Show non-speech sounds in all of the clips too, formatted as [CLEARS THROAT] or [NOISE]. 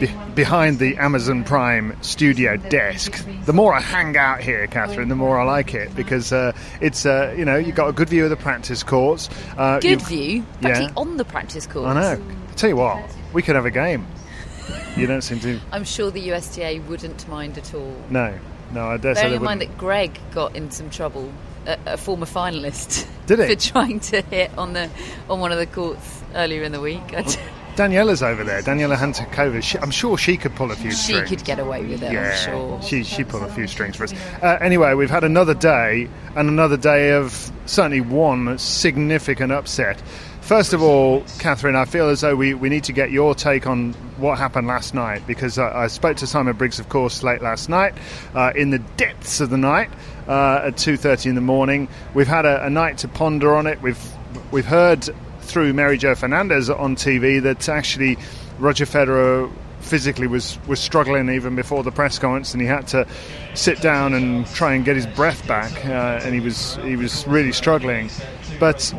be- behind the Amazon Prime studio desk. The more I hang out here, Catherine, the more I like it because uh, it's uh, you know you've got a good view of the practice courts. Uh, good view, actually yeah. on the practice courts. I know. I tell you what, we could have a game. You don't seem to. [LAUGHS] I'm sure the USTA wouldn't mind at all. No, no, I dare Bearing in mind that Greg got in some trouble, a, a former finalist, did he [LAUGHS] for trying to hit on the on one of the courts earlier in the week. Daniela's over there, Daniela Hantuchova. She, I'm sure she could pull a few she strings. She could get away with it, yeah, I'm sure. She, she pulled a few strings for us. Uh, anyway, we've had another day, and another day of certainly one significant upset. First of all, Catherine, I feel as though we, we need to get your take on what happened last night because I, I spoke to Simon Briggs, of course, late last night, uh, in the depths of the night uh, at two thirty in the morning. We've had a, a night to ponder on it. We've we've heard through Mary Joe Fernandez on TV that actually Roger Federer physically was, was struggling even before the press conference, and he had to sit down and try and get his breath back, uh, and he was he was really struggling. But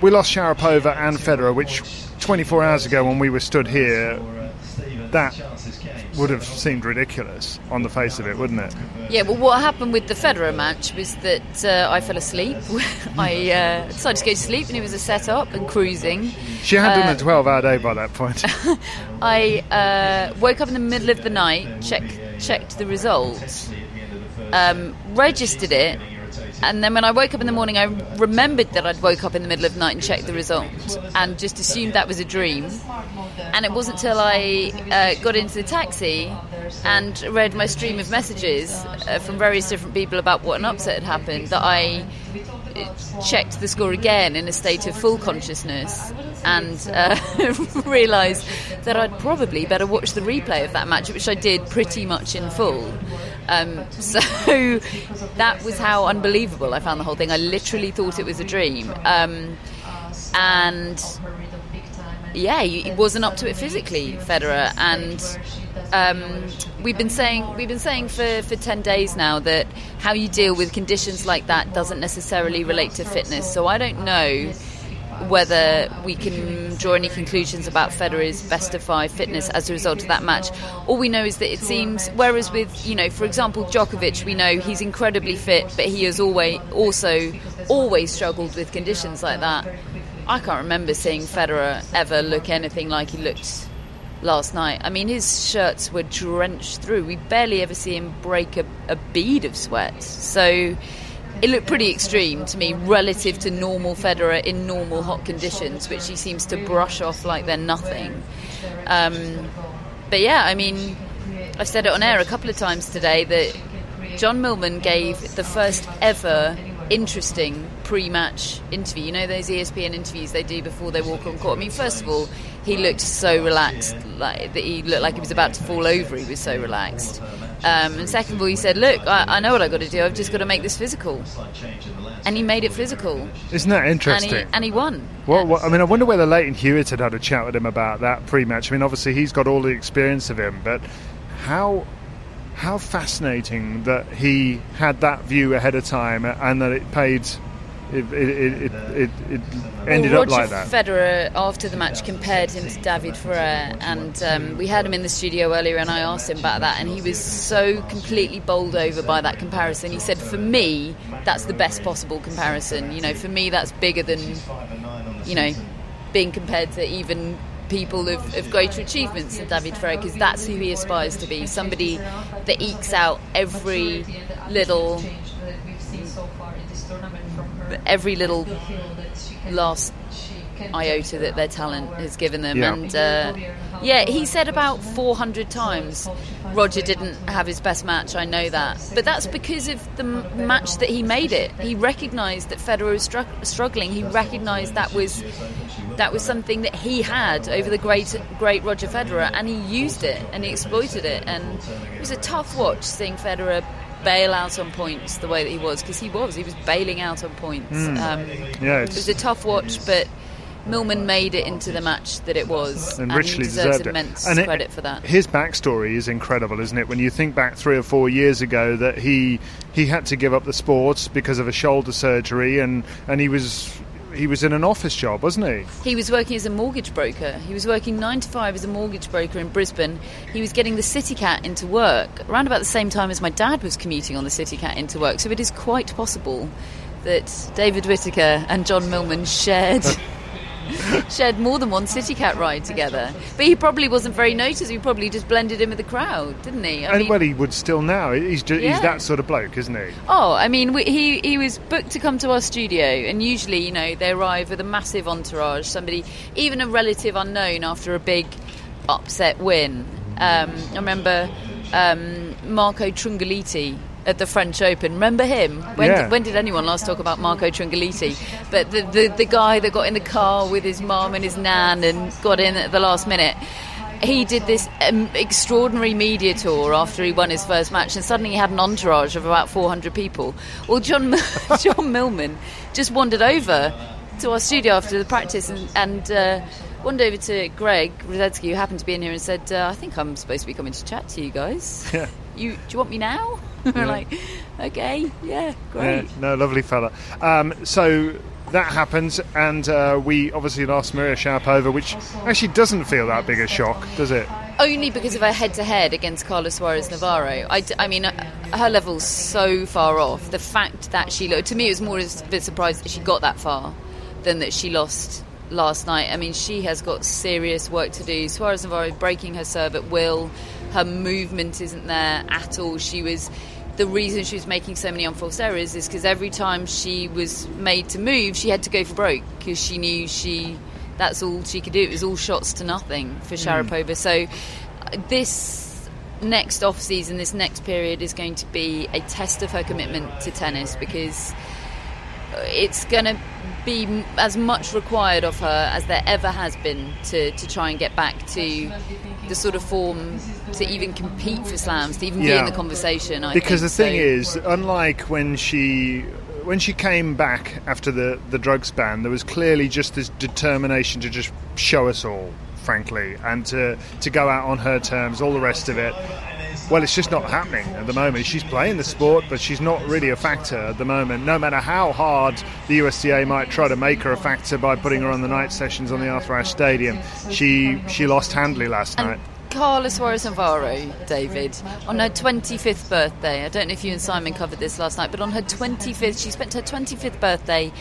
we lost Sharapova and Federer, which 24 hours ago when we were stood here, that would have seemed ridiculous on the face of it, wouldn't it? Yeah, well, what happened with the Federer match was that uh, I fell asleep. [LAUGHS] I uh, decided to go to sleep, and it was a set up and cruising. She had uh, done a 12 hour day by that point. [LAUGHS] I uh, woke up in the middle of the night, checked, checked the results, um, registered it, and then when I woke up in the morning, I remembered that I'd woke up in the middle of the night and checked the result, and just assumed that was a dream. And it wasn't until I uh, got into the taxi and read my stream of messages uh, from various different people about what an upset had happened that I uh, checked the score again in a state of full consciousness and uh, [LAUGHS] realised that I'd probably better watch the replay of that match, which I did pretty much in full. Um, so [LAUGHS] that was how unbelievable I found the whole thing. I literally thought it was a dream. Um, and yeah, he wasn't up to it physically, Federer. And um, we've been saying we've been saying for, for ten days now that how you deal with conditions like that doesn't necessarily relate to fitness. So I don't know whether we can draw any conclusions about Federer's best of five fitness as a result of that match. All we know is that it seems, whereas with, you know, for example, Djokovic, we know he's incredibly fit, but he has always also always struggled with conditions like that. I can't remember seeing Federer ever look anything like he looked last night. I mean, his shirts were drenched through. We barely ever see him break a, a bead of sweat. So it looked pretty extreme to me relative to normal Federer in normal hot conditions, which he seems to brush off like they're nothing. Um, but yeah, I mean, I've said it on air a couple of times today that John Millman gave the first ever interesting pre-match interview. You know those ESPN interviews they do before they walk on court. I mean, first of all, he looked so relaxed, like that he looked like he was about to fall over. He was so relaxed. Um, and second of all, he said, "Look, I, I know what I've got to do. I've just got to make this physical." And he made it physical. Isn't that interesting? And he, and he won. Well, well, I mean, I wonder whether Lleyton Hewitt had had a chat with him about that pre-match. I mean, obviously he's got all the experience of him, but how how fascinating that he had that view ahead of time and that it paid it it, it, it, it ended well, up like that. Federer, after the match, compared him to David Ferrer, and um, we had him in the studio earlier, and I asked him about that, and he was so completely bowled over by that comparison. He said, "For me, that's the best possible comparison. You know, for me, that's bigger than, you know, being compared to even." People of, of greater achievements than David Ferrer, because that's who he aspires to be somebody that ekes out every little every little last iota that their talent has given them. Yeah. And uh, yeah, he said about 400 times Roger didn't have his best match. I know that, but that's because of the m- match that he made it. He recognised that Federer was stru- struggling. He recognised that was that was something that he had over the great great Roger Federer, and he used it and he exploited it. And it was a tough watch seeing Federer bail out on points the way that he was because he was he was bailing out on points. Um, Hmm. Yeah, it was a tough watch, but Millman made it into the match that it was, and he richly deserves deserved it. immense And it- credit for that. His backstory is incredible, isn't it? When you think back three or four years ago, that he he had to give up the sport because of a shoulder surgery, and and he was he was in an office job, wasn't he? He was working as a mortgage broker. He was working nine to five as a mortgage broker in Brisbane. He was getting the City Cat into work around about the same time as my dad was commuting on the City Cat into work. So it is quite possible that David Whitaker and John Millman shared. [LAUGHS] [LAUGHS] shared more than one City Cat ride together, but he probably wasn't very noticed. He probably just blended in with the crowd, didn't he? I and mean- well, he would still now. He's just, Yeah. he's that sort of bloke, isn't he? Oh, I mean, we, he he was booked to come to our studio, and usually, you know, they arrive with a massive entourage, somebody, even a relative unknown after a big upset win. Um, I remember um, Marco Trungelliti at the French Open. Remember him? When, Yeah. did, when did anyone last talk about Marco Trungelliti? But the, the the guy that got in the car with his mum and his nan and got in at the last minute he did this um, extraordinary media tour after he won his first match, and suddenly he had an entourage of about 400 people. Well, John [LAUGHS] John Millman just wandered over to our studio after the practice and, and uh, wandered over to Greg Rusedski, who happened to be in here, and said, uh, "I think I'm supposed to be coming to chat to you guys. Yeah. You do you want me now?" [LAUGHS] We're like, "Okay, yeah, great." Yeah, no, lovely fella. Um, so that happens, and uh, we obviously lost Maria Sharapova, which actually doesn't feel that big a shock, does it? only because of her head-to-head against Carla Suarez Navarro. I, d- I mean, uh, her level's so far off. The fact that she looked to me it was more a bit surprised that she got that far than that she lost last night. I mean, she has got serious work to do. Suarez Navarro breaking her serve at will. Her movement isn't there at all. She was. The reason she was making so many unforced errors is because every time she was made to move, she had to go for broke because she knew she that's all she could do. It was all shots to nothing for Sharapova. So uh, this next off season, this next period is going to be a test of her commitment to tennis because uh, it's going to be as much required of her as there ever has been to, to try and get back to the sort of form to even compete for slams, to even be in the conversation. I because the thing So- is, unlike when she when she came back after the the drugs ban, there was clearly just this determination to just show us all, frankly, and to to go out on her terms, all the rest of it. Well, it's just not happening at the moment. She's playing the sport, but she's not really a factor at the moment. No matter how hard the USTA might try to make her a factor by putting her on the night sessions on the Arthur Ashe Stadium, she she lost handily last night. Carla Suarez Navarro, David, on her 25th birthday. I don't know if you and Simon covered this last night, but on her 25th, she spent her 25th birthday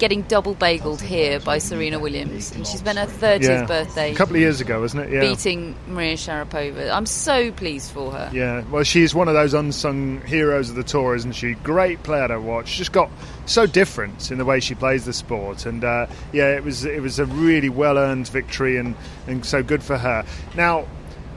getting double bageled here by Serena Williams, and she spent her 30th Yeah, birthday a couple of years ago, wasn't it? Yeah. beating Maria Sharapova. I'm so pleased for her. Yeah, well, she's one of those unsung heroes of the tour, isn't she? Great player to watch. Just got so different in the way she plays the sport, and uh, yeah, it was it was a really well earned victory, and, and so good for her. Now,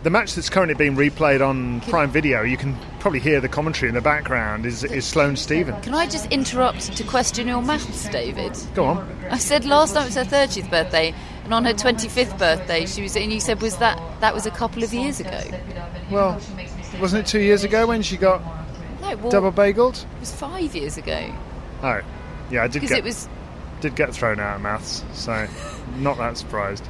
the match that's currently being replayed on Prime Video, you can probably hear the commentary in the background. Is is Sloane Stevens? Can I just interrupt to question your maths, David? Go on. I said last night was her 30th birthday, and on her 25th birthday, she was. And you said was that that was a couple of years ago? Well, wasn't it two years ago when she got No, well, double bageled? it was five years ago Oh, yeah, I did because get it was did get thrown out of maths, so not that surprised.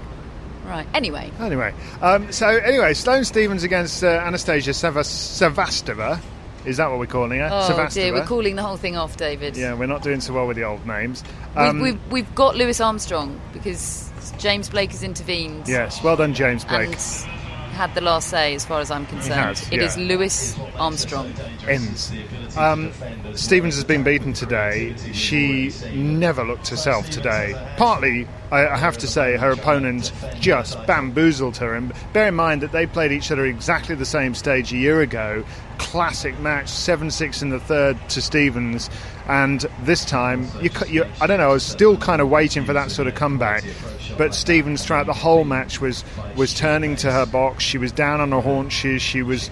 Right. Anyway, Anyway, um, so anyway, Sloane Stevens against uh, Anastasia Sevas- Sevastova. Is that what we're calling her? Oh Sevastova? dear, we're calling the whole thing off, David. Yeah, we're not doing so well with the old names. Um, we've, we've, we've got Louis Armstrong because James Blake has intervened. yes, well done, James Blake. And had the last say, as far as I'm concerned. has, It yeah. is Louis Armstrong. ends. Um, Stevens has been beaten today. She never looked herself today. Partly, I, I have to say, her opponent just bamboozled her. And bear in mind that they played each other exactly the same stage a year ago. Classic match, 7 6 in the third to Stevens. And this time, you, you, I don't know, I was still kind of waiting for that sort of comeback. But Stevens, throughout the whole match, was was turning to her box. She was down on her haunches. She was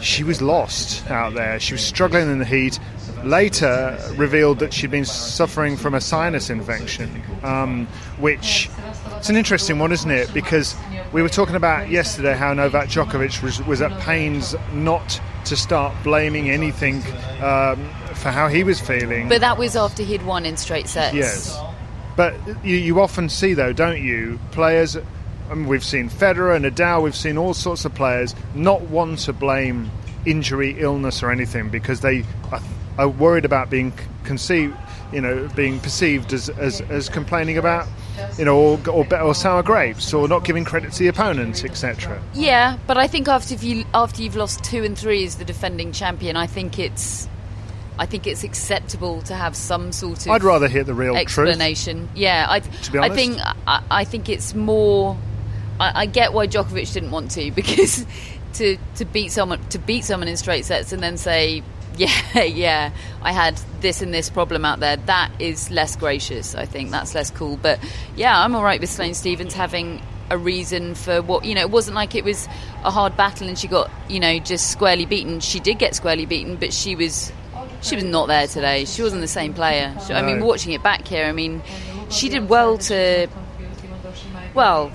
she was lost out there. She was struggling in the heat. Later, revealed that she'd been suffering from a sinus infection, um, which it's an interesting one, isn't it? Because we were talking about yesterday how Novak Djokovic was, was at pains not to start blaming anything um, for how he was feeling. But that was after he'd won in straight sets. Yes. But you, you often see, though, don't you, players. I mean, we've seen Federer, and Nadal, we've seen all sorts of players not want to blame injury, illness, or anything because they are, are worried about being conceived, you know, being perceived as, as, as complaining about, you know, or, or, or sour grapes, or not giving credit to the opponent, etc. Yeah, but I think after you after you've lost two and three as the defending champion, I think it's I think it's acceptable to have some sort of I'd rather hear the real truth. explanation. Yeah, I To be I think I, I think it's more. I, I get why Djokovic didn't want to [LAUGHS] because to to beat someone to beat someone in straight sets and then say. [LAUGHS] Yeah, yeah. I had this and this problem out there. That is less gracious. I think that's less cool. But yeah, I'm all right with Sloane Stevens having a reason for what you know. It wasn't like it was a hard battle and she got you know just squarely beaten. She did get squarely beaten, but she was she was not there today. She wasn't the same player. She- I mean, watching it back here, I mean, she did well to. Well,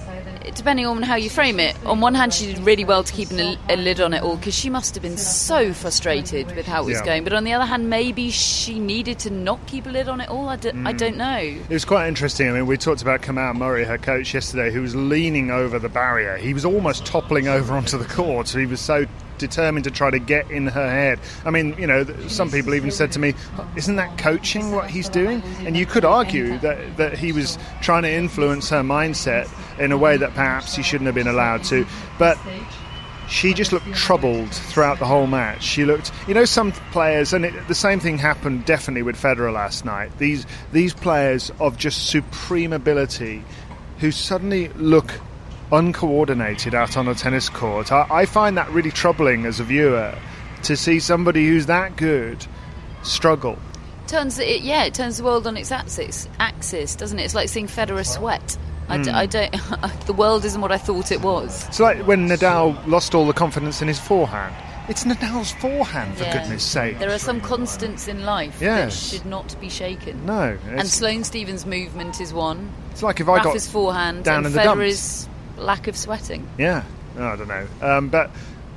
depending on how you frame it. On one hand, she did really well to keep an, a lid on it all because she must have been so frustrated with how it was Yeah. going. But on the other hand, maybe she needed to not keep a lid on it all. I, d- I Mm. don't know. It was quite interesting. I mean, we talked about Kamau Murray, her coach, yesterday, who was leaning over the barrier. He was almost toppling over onto the court. So He was so determined to try to get in her head. I mean, you know, some people even said to me, "Isn't that coaching what he's doing?" And you could argue that that he was trying to influence her mindset in a way that perhaps he shouldn't have been allowed to. But she just looked troubled throughout the whole match. She looked, you know, some players, and it, the same thing happened definitely with Federer last night. These these players of just supreme ability, who suddenly look uncoordinated out on a tennis court. I, I find that really troubling as a viewer to see somebody who's that good struggle. Turns it, yeah, it turns the world on its axis, axis, doesn't it? It's like seeing Federer sweat. I, d- Mm. I don't. [LAUGHS] the world isn't what I thought it was. It's like when Nadal lost all the confidence in his forehand. It's Nadal's forehand, for Yeah. goodness sake. There are some constants in life Yes. that should not be shaken. No, And Sloane Stevens' movement is one. It's like if I got Rafa's forehand down and in the dumps. Lack of sweating. Yeah, I don't know. Um, but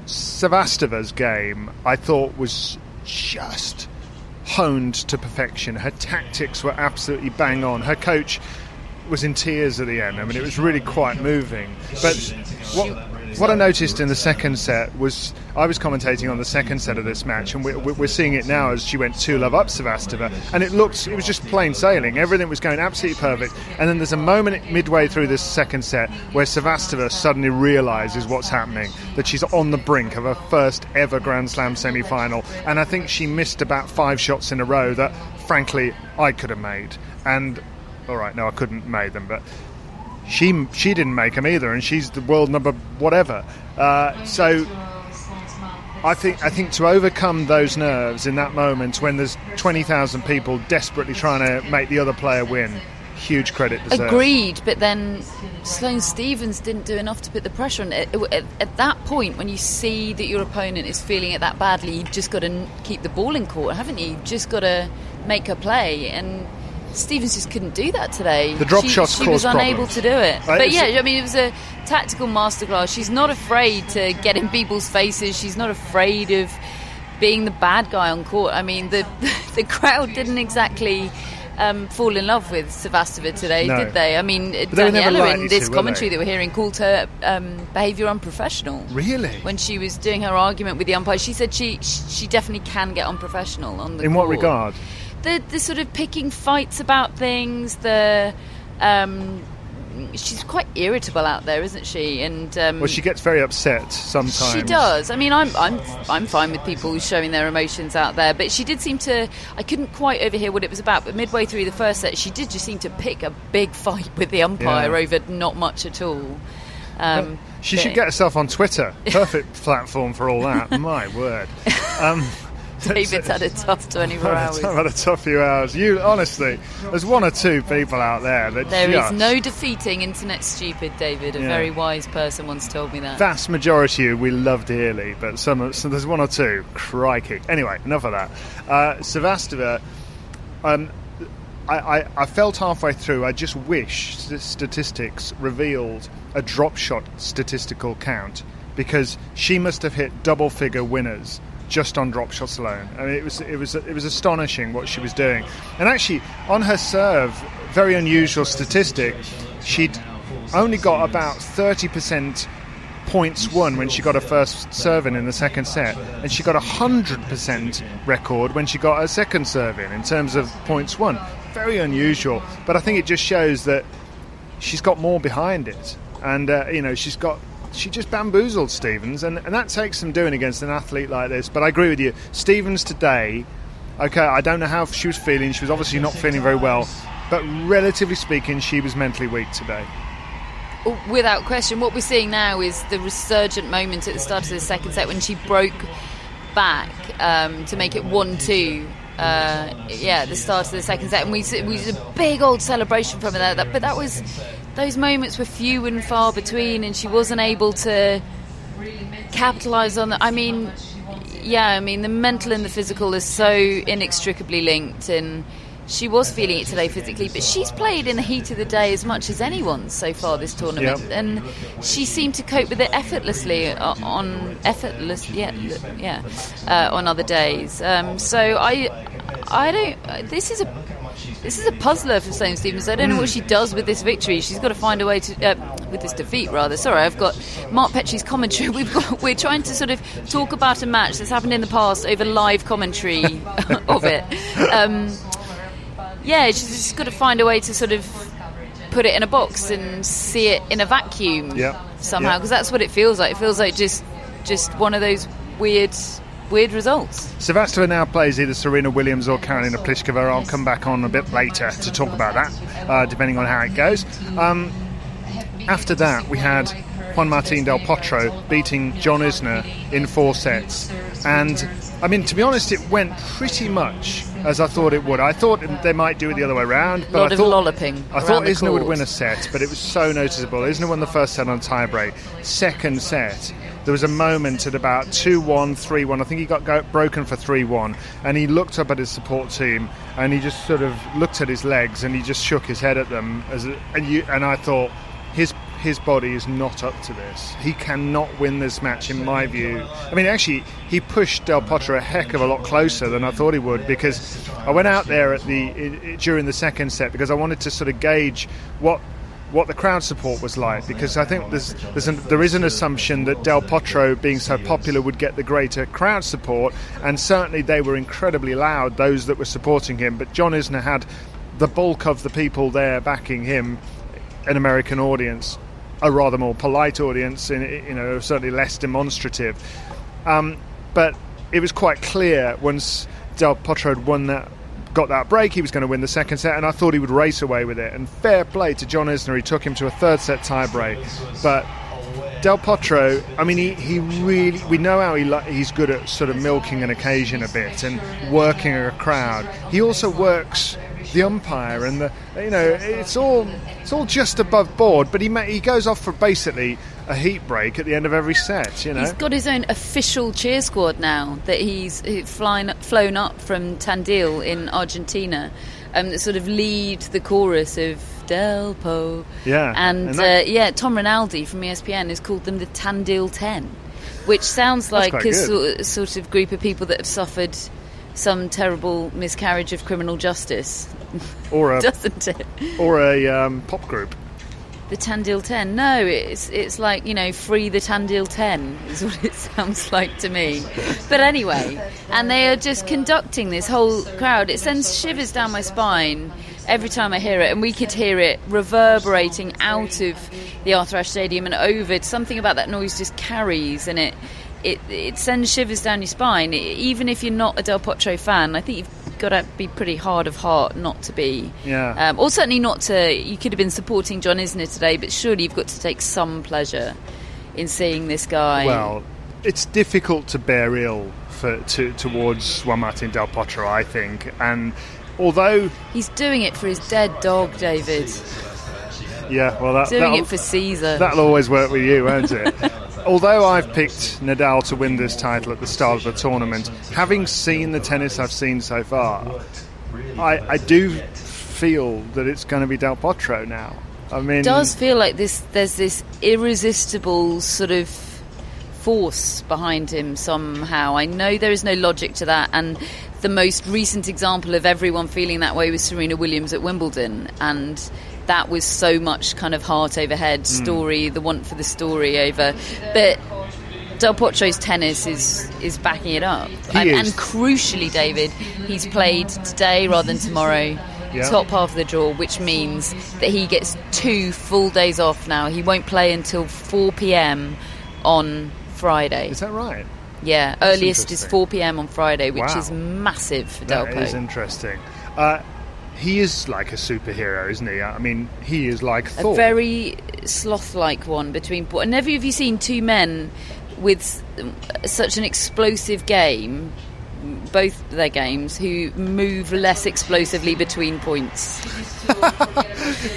Sevastova's game, I thought, was just honed to perfection. Her tactics were absolutely bang on. Her coach was in tears at the end. I mean, it was really quite moving. But what, what I noticed in the second set was I was commentating on the second set of this match, and we're, we're seeing it now as she went two love up Sevastova, and it looked it was just plain sailing. Everything was going absolutely perfect. And then there's a moment midway through this second set where Sevastova suddenly realizes what's happening, that she's on the brink of her first ever Grand Slam semi-final, and I think she missed about five shots in a row that, frankly, I could have made. And all right, no, I couldn't made them, but she she didn't make them either, and she's the world number whatever. Uh, so I think I think to overcome those nerves in that moment when there's twenty thousand people desperately trying to make the other player win, huge credit deserved. Agreed, but then Sloane Stevens didn't do enough to put the pressure on. At, at, at that point, when you see that your opponent is feeling it that badly, you've just got to keep the ball in court, haven't you? You've just got to make her play. And Stevens just couldn't do that today. The drop she, shots She was unable problems. to do it. Uh, but it's- yeah, I mean, it was a tactical masterclass. She's not afraid to get in people's faces. She's not afraid of being the bad guy on court. I mean, the [LAUGHS] the crowd didn't exactly um, fall in love with Sevastova today, No. did they? I mean, Daniela in this to, commentary that we're hearing called her um, behaviour unprofessional. Really? When she was doing her argument with the umpire, she said she she definitely can get unprofessional on the In what regard? The the sort of picking fights about things. The um, she's quite irritable out there, isn't she? And um, Well, she gets very upset sometimes. she does. I mean, I'm I'm I'm fine with people showing their emotions out there, but she did seem to. I couldn't quite overhear what it was about, but midway through the first set, she did just seem to pick a big fight with the umpire Yeah. over not much at all. Um, She should get herself on Twitter. Perfect [LAUGHS] platform for all that. My word. Um, David's had a tough 24 hours. I've had a tough few hours. You honestly, there's one or two people out there that There is just, no defeating internet stupid, David. A Yeah. very wise person once told me that. vast majority of we love dearly, but some so there's one or two. Crikey. Anyway, enough of that. Uh, Sevastova, um, I, I, I felt halfway through. I just wish st- statistics revealed a drop shot statistical count because she must have hit double figure winners just on drop shots alone. I mean, it was it was it was astonishing what she was doing. And actually, on her serve, very unusual statistic. She'd only got about thirty percent points won when she got her first serve in in the second set, and she got a hundred percent record when she got her second serve in in terms of points won. Very unusual, but I think it just shows that she's got more behind it, and uh, you know she's got. She just bamboozled Stevens, and, and that takes some doing against an athlete like this. But I agree with you. Stevens today, okay, I don't know how she was feeling. She was obviously not feeling very well, but relatively speaking, she was mentally weak today. Without question, what we're seeing now is the resurgent moment at the start of the second set when she broke back um, to make it 1 2. Uh, yeah, the start of the second set, and we we did a big old celebration from her there. That, but that was those moments were few and far between, and she wasn't able to capitalise on that. I mean, yeah, I mean the mental and the physical are so inextricably linked, and she was feeling it today physically, but she's played in the heat of the day as much as anyone so far this tournament, Yep. and she seemed to cope with it effortlessly uh, on effortless, yeah, yeah, uh, on other days. Um, so I, I don't. This is a. This is a puzzler for Sloane Stevens. I don't know what she does with this victory. She's got to find a way to, uh, with this defeat, rather. Sorry, I've got Mark Petchey's commentary. [LAUGHS] We've got, we're trying to sort of talk about a match that's happened in the past over live commentary [LAUGHS] of it. Um, yeah, she's just got to find a way to sort of put it in a box and see it in a vacuum Yeah. somehow, because that's what it feels like. It feels like just just one of those weird weird results. Sevastova now plays either Serena Williams or Karolina Pliskova. I'll come back on a bit later to talk about that, uh, depending on how it goes. Um, after that, we had Juan Martin Del Potro beating John Isner in four sets. And, I mean, to be honest, it went pretty much as I thought it would. I thought they might do it the other way around. But Lot I of thought, lolloping I thought the Isner would win a set, but it was so noticeable. Isner won the first set on tiebreak. Second set, there was a moment at about 2 1, 3 1. I think he got go- broken for 3 1. And he looked up at his support team and he just sort of looked at his legs and he just shook his head at them. As a, and, you, and I thought, his his body is not up to this. He cannot win this match, in my view. I mean, actually, he pushed Del Potro a heck of a lot closer than I thought he would because I went out there at the during the second set because I wanted to sort of gauge what what the crowd support was like because I think there's, there's an, there is an assumption that Del Potro being so popular would get the greater crowd support and certainly they were incredibly loud those that were supporting him. But John Isner had the bulk of the people there backing him an American audience a rather more polite audience you know certainly less demonstrative. Um, but it was quite clear once Del Potro had won that got that break, he was going to win the second set, and I thought he would race away with it. And fair play to John Isner, he took him to a third set tie break. But Del Potro, I mean, he, he really, we know how he he's good at sort of milking an occasion a bit and working a crowd. He also works the umpire and the, you know, it's all it's all just above board. But he he goes off for basically a heat break at the end of every set. You know, He's got his own official cheer squad now that he's flying, flown up from Tandil in Argentina, um, that sort of lead the chorus of Del Po. Yeah, and, and that- uh, yeah, Tom Rinaldi from ESPN has called them the Tandil Ten, which sounds like a sort, sort of group of people that have suffered some terrible miscarriage of criminal justice, Or a [LAUGHS] doesn't it? or a um, pop group. The Tandil 10. No, it's it's like, you know, free the Tandil 10 is what it [LAUGHS] sounds like to me. But anyway, and they are just conducting this whole crowd. It sends shivers down my spine every time I hear it, and we could hear it reverberating out of the Arthur Ashe Stadium and over. Something about that noise just carries, and it it, it sends shivers down your spine. Even if you're not a Del Potro fan, I think you've got to be pretty hard of heart not to be. Yeah. Um, or certainly not to. You could have been supporting John Isner today, but surely you've got to take some pleasure in seeing this guy. Well, it's difficult to bear ill for to, towards Juan Martin Del Potro, I think, and although he's doing it for his dead dog, David. yeah, well that Doing that'll- it for Caesar. That'll always work with you, won't it? [LAUGHS] Although I've picked Nadal to win this title at the start of the tournament, having seen the tennis I've seen so far, I, I do feel that it's going to be Del Potro now. I mean, It does feel like this. There's this irresistible sort of force behind him somehow. I know there is no logic to that, and the most recent example of everyone feeling that way was Serena Williams at Wimbledon, and that was so much kind of heart over head Hmm. story, the want for the story over, but. Del Potro's tennis is is backing it up, and, crucially, David, he's played today rather than tomorrow. Yeah. Top half of the draw, which means that he gets two full days off now. He won't play until 4 p.m. on Friday. Is that right? Yeah, earliest is 4 p.m. on Friday, which Wow. is massive for That Delpo. is interesting. Uh, he is like a superhero, isn't he? I mean, he is like a very sloth-like one between. Never have you seen two men with such an explosive game, both their games, who move less explosively between points. [LAUGHS]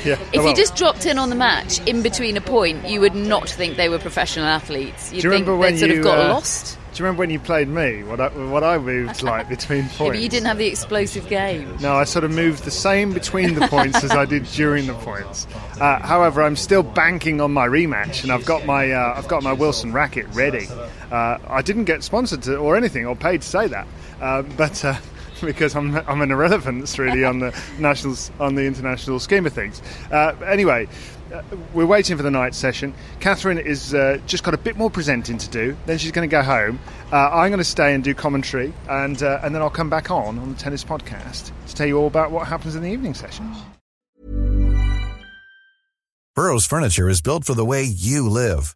yeah. If well, you just dropped in on the match in between a point, you would not think they were professional athletes. You'd do you think remember when they'd sort you of got uh, lost. Do you remember when you played me? What I, what I moved [LAUGHS] like between points? Yeah, but you didn't have the explosive game. No, I sort of moved the same between the points as I did during the points. Uh, however, I'm still banking on my rematch, and I've got my uh, I've got my Wilson racket ready. Uh, I didn't get sponsored to, or anything or paid to say that, uh, but. [LAUGHS] Because I'm, I'm an irrelevance really on the [LAUGHS] national on the international scheme of things. Uh, anyway, uh, we're waiting for the night session. Catherine is uh, just got a bit more presenting to do. Then she's going to go home. Uh, I'm going to stay and do commentary, and uh, and then I'll come back on on the tennis podcast to tell you all about what happens in the evening sessions. Burrow's furniture is built for the way you live.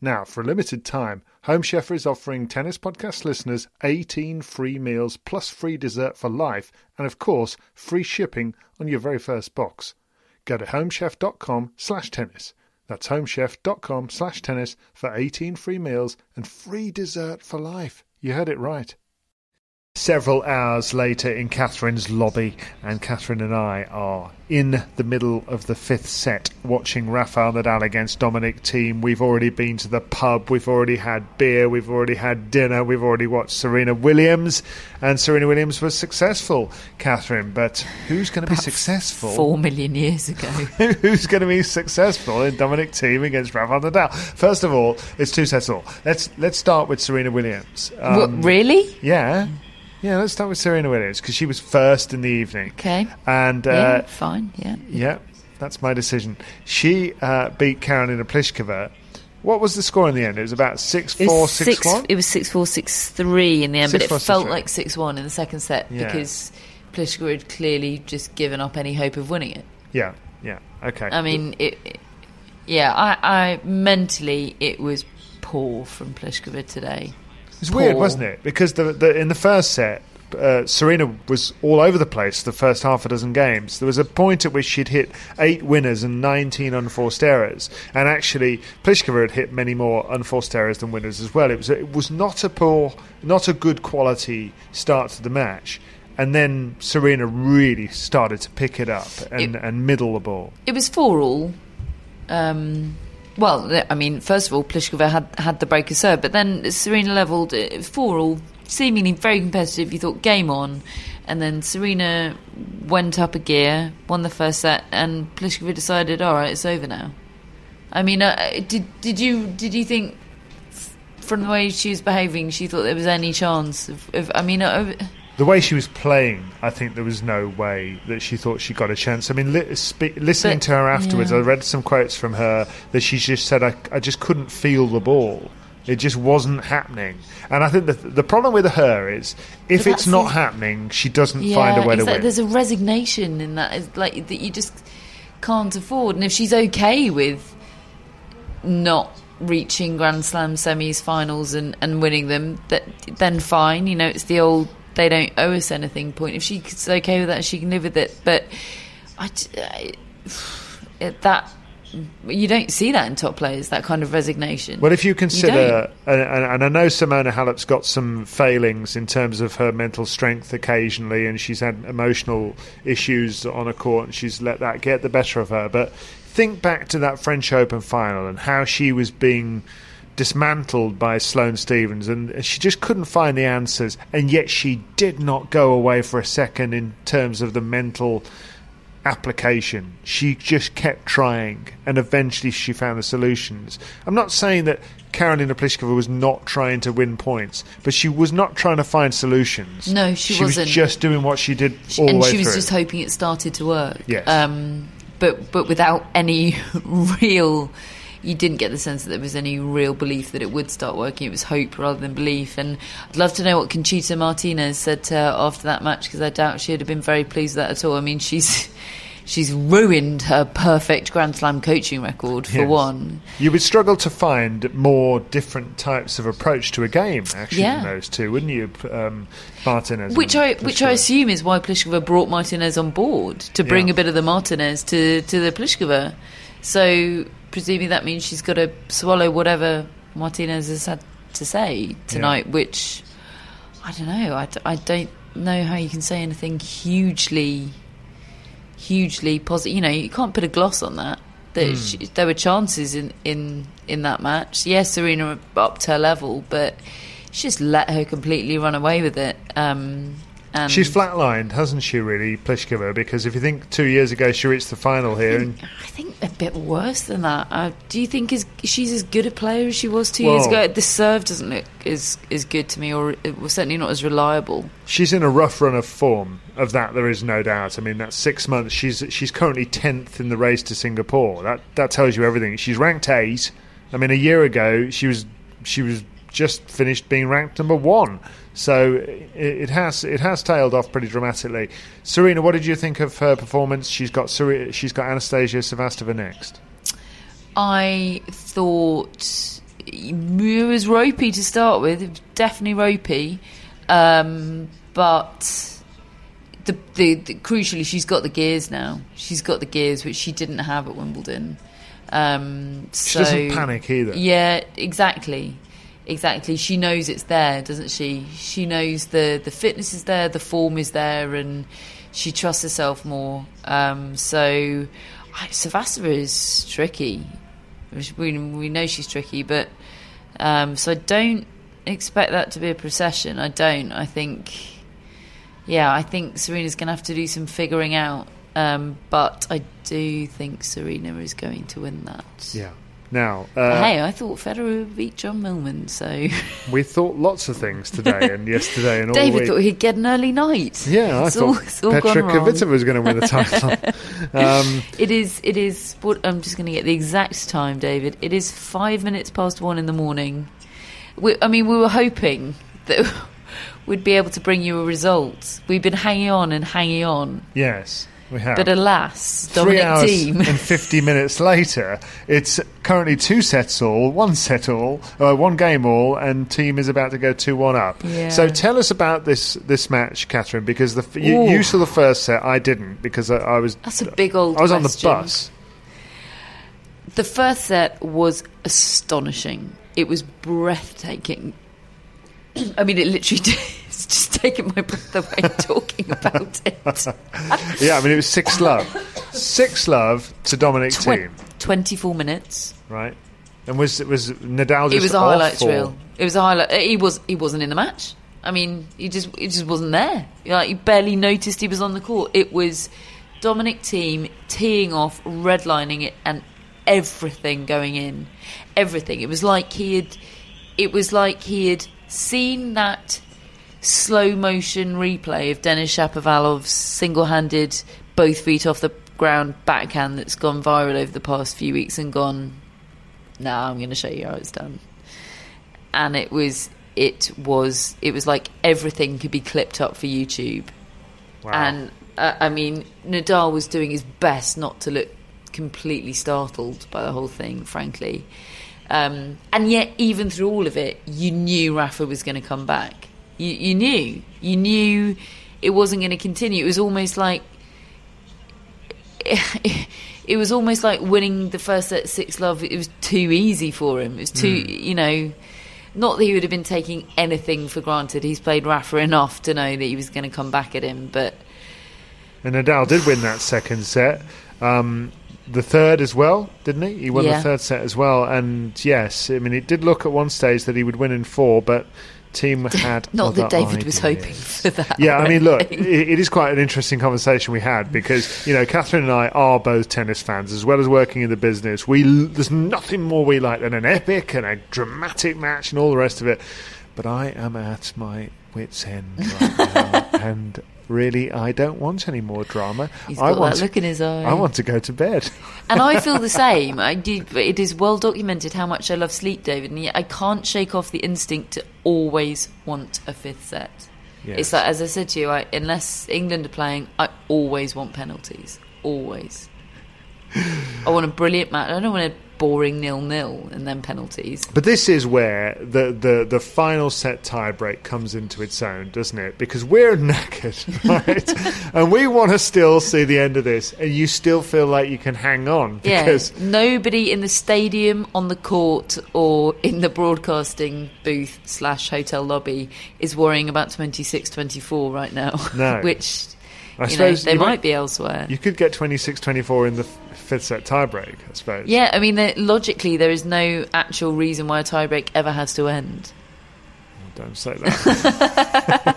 Now, for a limited time, Home Chef is offering Tennis Podcast listeners 18 free meals plus free dessert for life and, of course, free shipping on your very first box. Go to homechef.com slash tennis. That's homechef.com slash tennis for 18 free meals and free dessert for life. You heard it right. Several hours later in Catherine's lobby, and Catherine and I are in the middle of the fifth set watching Rafael Nadal against Dominic Thiem. We've already been to the pub, we've already had beer, we've already had dinner, we've already watched Serena Williams, and Serena Williams was successful, Catherine. But who's going to be successful? Four million years ago. [LAUGHS] who's going to be successful in Dominic Thiem against Rafael Nadal? First of all, it's two sets all. Let's let's start with Serena Williams. Um, what, really? Yeah. Yeah, let's start with Serena Williams because she was first in the evening. Okay. And uh, yeah, fine. Yeah. Yeah, that's my decision. She uh, beat Karolina Pliskova. What was the score in the end? It was about six four six one. It was six four six three in the end, Six, but it four, felt like six one in the second set Yeah. because Pliskova had clearly just given up any hope of winning it. Yeah, yeah, okay. I mean, it, it- yeah, I, I mentally it was poor from Pliskova today. It was weird, wasn't it? Because the, the in the first set, uh, Serena was all over the place the first half a dozen games. There was a point at which she'd hit eight winners and 19 unforced errors. And actually, Pliskova had hit many more unforced errors than winners as well. It was, it was not a poor, not a good quality start to the match. And then Serena really started to pick it up and, It- and middle the ball. It was four all. Um, well, I mean, first of all, Pliskova had had the breaker serve, but then Serena levelled uh, four all, seemingly very competitive. You thought game on, and then Serena went up a gear, won the first set, and Pliskova decided, all right, it's over now. I mean, uh, did did you did you think from the way she was behaving, she thought there was any chance of? of I mean, uh, The way she was playing, I think there was no way that she thought she got a chance. I mean, li- spe- listening But- to her afterwards, yeah. I read some quotes from her that she just said, I, I just couldn't feel the ball. It just wasn't happening. And I think the, the problem with her is if But it's not happening, she doesn't find a way to win. There's a resignation in that, it's like that you just can't afford. And if she's okay with not reaching Grand Slam semis, finals, and, and winning them, that then fine. You know, it's the old they don't owe us anything point. If she's okay with that, she can live with it. But I, I- [SIGHS] it- that you don't see that in top players. That kind of resignation. Well, if you consider, uh, and, and and I know Simona Halep's got some failings in terms of her mental strength occasionally, and she's had emotional issues on a court, and she's let that get the better of her. But think back to that French Open final and how she was being dismantled by Sloane Stevens, and she just couldn't find the answers, and yet she did not go away for a second in terms of the mental application. She just kept trying, and eventually she found the solutions. I'm not saying that Karolina Pliskova was not trying to win points, but she was not trying to find solutions. No, she she wasn't. was just doing what she did all and the way she was through. just hoping it started to work. Yes. Um, but but without any [LAUGHS] real, you didn't get the sense that there was any real belief that it would start working. It was hope rather than belief. And I'd love to know what Conchita Martinez said to her after that match because I doubt she'd have been very pleased with that at all. I mean, she's. [LAUGHS] She's ruined her perfect Grand Slam coaching record for Yes. one. You would struggle to find more different types of approach to a game, actually, Yeah. than those two, wouldn't you, um, Martinez? Which I which I assume is why Pliskova brought Martinez on board to bring Yeah. a bit of the Martinez to to the Pliskova. So presumably that means she's got to swallow whatever Martinez has had to say tonight. Which I don't know. I, d- I don't know how you can say anything hugely hugely positive. You know, you can't put a gloss on that. That Hmm. she, there were chances in, in in that match. Yes, Serena upped her level, but she just let her completely run away with it. Um, and She's flatlined, hasn't she, really, Pliskova? Because if you think two years ago she reached the final here, and I think a bit worse than that. Uh, do you think is she's as good a player as she was two years ago? The serve doesn't look as as good to me, or it was certainly not as reliable. she's in a rough run of form. Of that, there is no doubt. I mean, that's six months. She's she's currently tenth in the race to Singapore. That that tells you everything. She's ranked eight. I mean, a year ago she was she was just finished being ranked number one. So it, has it has tailed off pretty dramatically. Serena, what did you think of her performance? She's got she's got Anastasia Sevastova next. I thought it was ropey to start with. It was definitely ropey, um, but the, the, the crucially, she's got the gears now. She's got the gears which she didn't have at Wimbledon. Um, She so, doesn't panic either. Yeah, exactly. Exactly. She knows it's there, doesn't she? She knows the the fitness is there, the form is there, and she trusts herself more. Um, so, I, is tricky. We we know she's tricky, but um, so I don't expect that to be a procession. I don't. I think, yeah, I think Serena's going to have to do some figuring out. Um, but I do think Serena is going to win that. Yeah. Now, uh, hey, I thought Federer would beat John Millman, so [LAUGHS] we thought lots of things today and [LAUGHS] yesterday and all David week. thought he'd get an early night. Yeah, I It's thought all- Petra. Kvitova was going to win the [LAUGHS] title. um, It is. It is. What I'm just going to get the exact time, David. It is five minutes past one in the morning. We, I mean, we were hoping that we'd be able to bring you a result. We've been hanging on and hanging on, yes, we have. but alas, Three hours Thiem. and 50 minutes later, it's currently two sets all, one set all, uh, one game all, and Thiem is about to go 2 1 up. Yeah. So tell us about this this match, Catherine, because the f- you, you saw the first set, I didn't, because I, I was. That's a big old I was on the bus. The first set was astonishing. It was breathtaking. [CLEARS THROAT] I mean, it literally [LAUGHS] it's just taking my breath away talking about it. [LAUGHS] Yeah, I mean, it was 6 love. 6 love to Dominic Twen- Thiem, 24 minutes. right? And was was Nadal just It was a or- reel. It was a highlight. He was he wasn't in the match. I mean, he just he just wasn't there. Like you barely noticed he was on the court. It was Dominic Thiem teeing off, redlining it, and everything going in. Everything. It was like he had. It was like he had seen that slow motion replay of Denis Shapovalov's single-handed, both feet off the ground backhand that's gone viral over the past few weeks and gone. Now I'm going to show you how it's done. And it was, it was, it was like everything could be clipped up for YouTube. Wow. And uh, I mean, Nadal was doing his best not to look completely startled by the whole thing, frankly. Um, and yet, even through all of it, you knew Rafa was going to come back. You, you knew, you knew it wasn't going to continue. It was almost like [LAUGHS] it was almost like winning the first set six love. It was too easy for him. It was too, you know, not that he would have been taking anything for granted. He's played Rafa enough to know that he was going to come back at him, but And Nadal did win that second set. Um, the third as well, didn't he? He won Yeah. the third set as well. And yes, I mean, it did look at one stage that he would win in four, but Thiem [LAUGHS] had not that David was hoping for that. Yeah, I mean, look, it, it is quite an interesting conversation we had because you know Catherine and I are both tennis fans as well as working in the business. We there's nothing more we like than an epic and a dramatic match and all the rest of it. But I am at my wits' end right now, [LAUGHS] and really, I don't want any more drama. He's I got want that look in his eye. I want to go to bed. [LAUGHS] and I feel the [LAUGHS] same. I do. It is well documented how much I love sleep, David, and yet I can't shake off the instinct to always want a fifth set. Yes. It's like, as I said to you, I, unless England are playing, I always want penalties. Always. I want a brilliant match. I don't want a boring nil-nil and then penalties. But this is where the, the, the final set tiebreak comes into its own, doesn't it? Because we're [LAUGHS] knackered, right? [LAUGHS] and we want to still see the end of this, and you still feel like you can hang on Yeah, because nobody in the stadium, on the court, or in the broadcasting booth slash hotel lobby is worrying about 26-24 right now. No. [LAUGHS] which I you know, suppose they might might- be elsewhere. you could get 26-24 in the fifth set tiebreak, I suppose. Yeah, I mean, logically, there is no actual reason why a tiebreak ever has to end. Don't say that. [LAUGHS]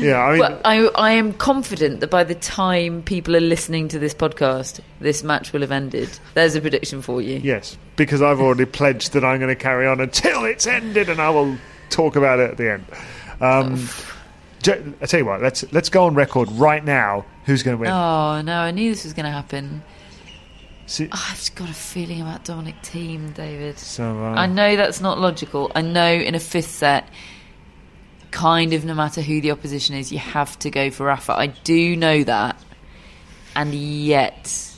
yeah, I mean, But I, I am confident that by the time people are listening to this podcast, this match will have ended. There's a prediction for you. yes, because I've already pledged that I'm going to carry on until it's ended, and I will talk about it at the end. Um, I tell you what, let's let's go on record right now. Who's going to win? Oh no, I knew this was going to happen. See- Oh, I've just got a feeling about Dominic Thiem, David. so uh, I know that's not logical. I know in a fifth set, kind of no matter who the opposition is, you have to go for Rafa. I do know that, and yet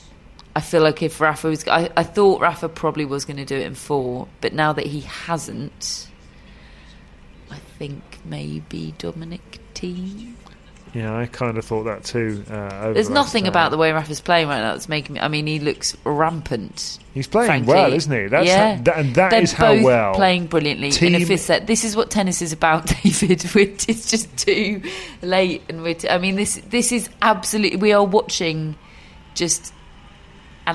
I feel like if Rafa was, I, I thought Rafa probably was going to do it in four, but now that he hasn't, I think maybe Dominic Thiem. Yeah, I kind of thought that too. Uh, There's nothing night. about the way Rafa's playing right now that's making me. I mean, he looks rampant. He's playing frankly. well, isn't he? That's yeah. how, that, and that They're is how well playing brilliantly in a Thiem- fifth set. This is what tennis is about, [LAUGHS] David. It's just too late, and we're. T- I mean, this this is absolutely. We are watching just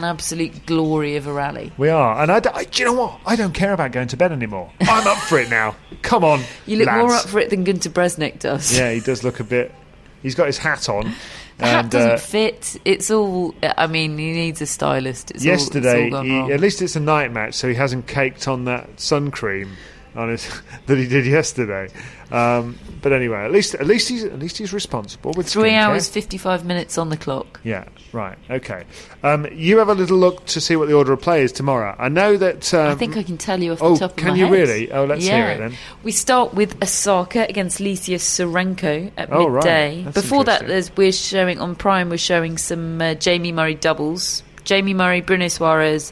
an absolute glory of a rally. We are, and I. do you know what? I don't care about going to bed anymore. [LAUGHS] I'm up for it now. Come on, You look lads. more up for it than Gunter Bresnik does. Yeah, he does look a bit. He's got his hat on. The hat doesn't uh, fit. It's all. I mean, he needs a stylist. It's yesterday, all, all he, at least it's a night match, so he hasn't caked on that sun cream on his [LAUGHS] that he did yesterday. Um, but anyway, at least at least he's at least he's responsible with Three skincare. hours, fifty-five minutes on the clock. Yeah, right. Okay. Um, you have a little look to see what the order of play is tomorrow. I know that. Um, I think I can tell you off oh, the top of can my you head. really? Oh, let's hear it then. We start with Osaka against Lesia Tsurenko at Oh, right. midday. That's Before that, there's, we're showing on Prime. We're showing some uh, Jamie Murray doubles. Jamie Murray, Bruno Soares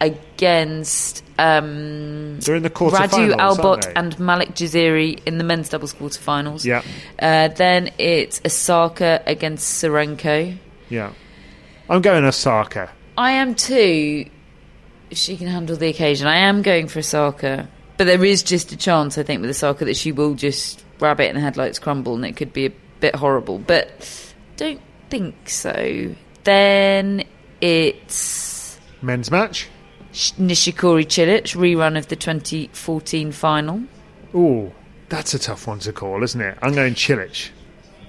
against um, They're in the Radu Albot and Malek Jaziri in the men's doubles quarterfinals. Yeah. Uh, then it's Osaka against Tsurenko. Yeah. I'm going Osaka. I am too. If she can handle the occasion, I am going for Osaka. But there is just a chance, I think, with Osaka that she will just grab it and the headlights crumble, and it could be a bit horrible. But don't think so. Then it's Men's match. Sh- Nishikori Cilic rerun of the 2014 final. Ooh, that's a tough one to call, isn't it? I'm going Cilic.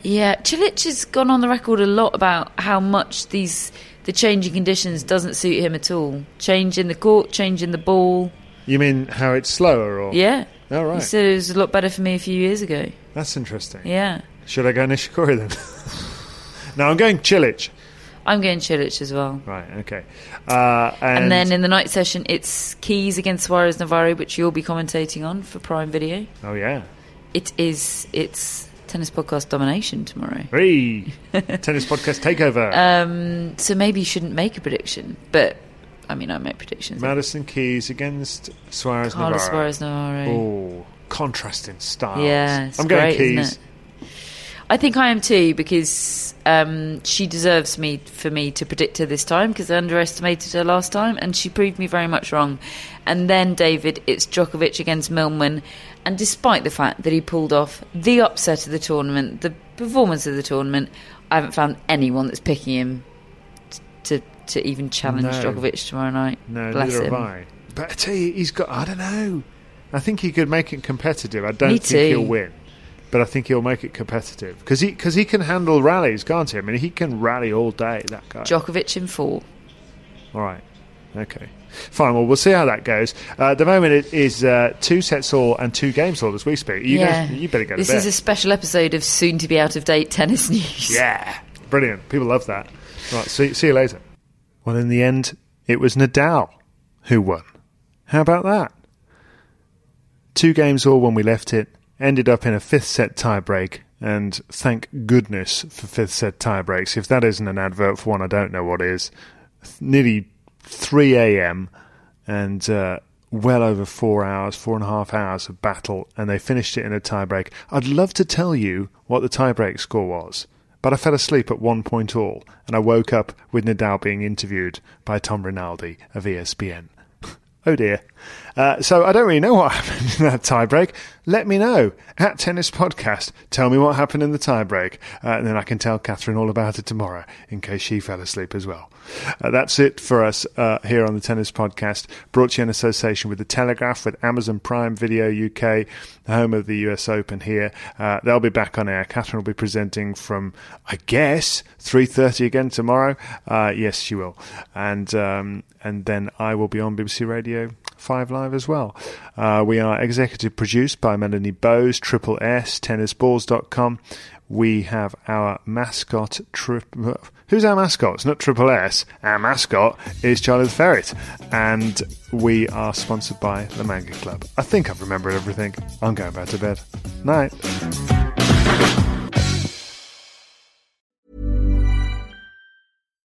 Yeah, Cilic has gone on the record a lot about how much these the changing conditions doesn't suit him at all. Change in the court, change in the ball. You mean how it's slower, or Yeah. Oh, He said it was a lot better for me a few years ago. That's interesting. Yeah. Should I go Nishikori then? [LAUGHS] no, I'm going Cilic. I'm going Cilic as well. Right. Okay. Uh, and, And, then in the night session, it's Keys against Suarez Navarro, which you'll be commentating on for Prime Video. oh yeah, It is it's tennis podcast domination tomorrow. hey, [LAUGHS] tennis podcast takeover. Um, so maybe you shouldn't make a prediction, but I mean, I make predictions. Madison Keys against Suarez Carlos Navarro. Suarez Navarro. Oh, contrasting styles. Yeah, it's I'm going great, Keys. I think I am too because um, she deserves me for me to predict her this time because I underestimated her last time and she proved me very much wrong. And then David, it's Djokovic against Millman, and despite the fact that he pulled off the upset of the tournament, the performance of the tournament, I haven't found anyone that's picking him t- to to even challenge No. Djokovic tomorrow night. No, Bless neither him. have I. But I tell you, he's got. I don't know. I think he could make it competitive. I don't Me think too. he'll win, but I think he'll make it competitive because he because he can handle rallies, can't he? I mean, he can rally all day. That guy. Djokovic in four. All right. Okay. Fine. Well, we'll see how that goes. Uh, at the moment, it is uh, two sets all and two games all as we speak. You yeah, guys, you better go to This is a special episode of soon to be out of date tennis [LAUGHS] news. Yeah, brilliant. People love that. Right, see, see you later. Well, in the end, it was Nadal who won. How about that? Two games all when we left it, ended up in a fifth set tiebreak, and thank goodness for fifth set tiebreaks. If that isn't an advert for one, I don't know what is. Nearly 3 a.m. and uh, well over four hours, four and a half hours of battle, and they finished it in a tiebreak. I'd love to tell you what the tiebreak score was, but I fell asleep at one point all, and I woke up with Nadal being interviewed by Tom Rinaldi of ESPN. Oh dear. Uh, so I don't really know what [LAUGHS] happened in that tiebreak. Let me know at Tennis Podcast. Tell me what happened in the tiebreak, uh, and then I can tell Catherine all about it tomorrow in case she fell asleep as well. Uh, that's it for us uh, here on the Tennis Podcast, brought to you in association with the Telegraph, with Amazon Prime Video UK, the home of the US Open here. Uh, they'll be back on air. Catherine will be presenting from, I guess, three thirty again tomorrow. Uh, yes, she will, and um, and then I will be on BBC Radio 5 Live as well. Uh, we are executive produced by Melanie Bowes, Triple S, tennisballs.com. We have our mascot, who's our mascot? It's not Triple S. Our mascot is Charlie the Ferret. And we are sponsored by the Manga Club. I think I've remembered everything. I'm going back to bed. Night.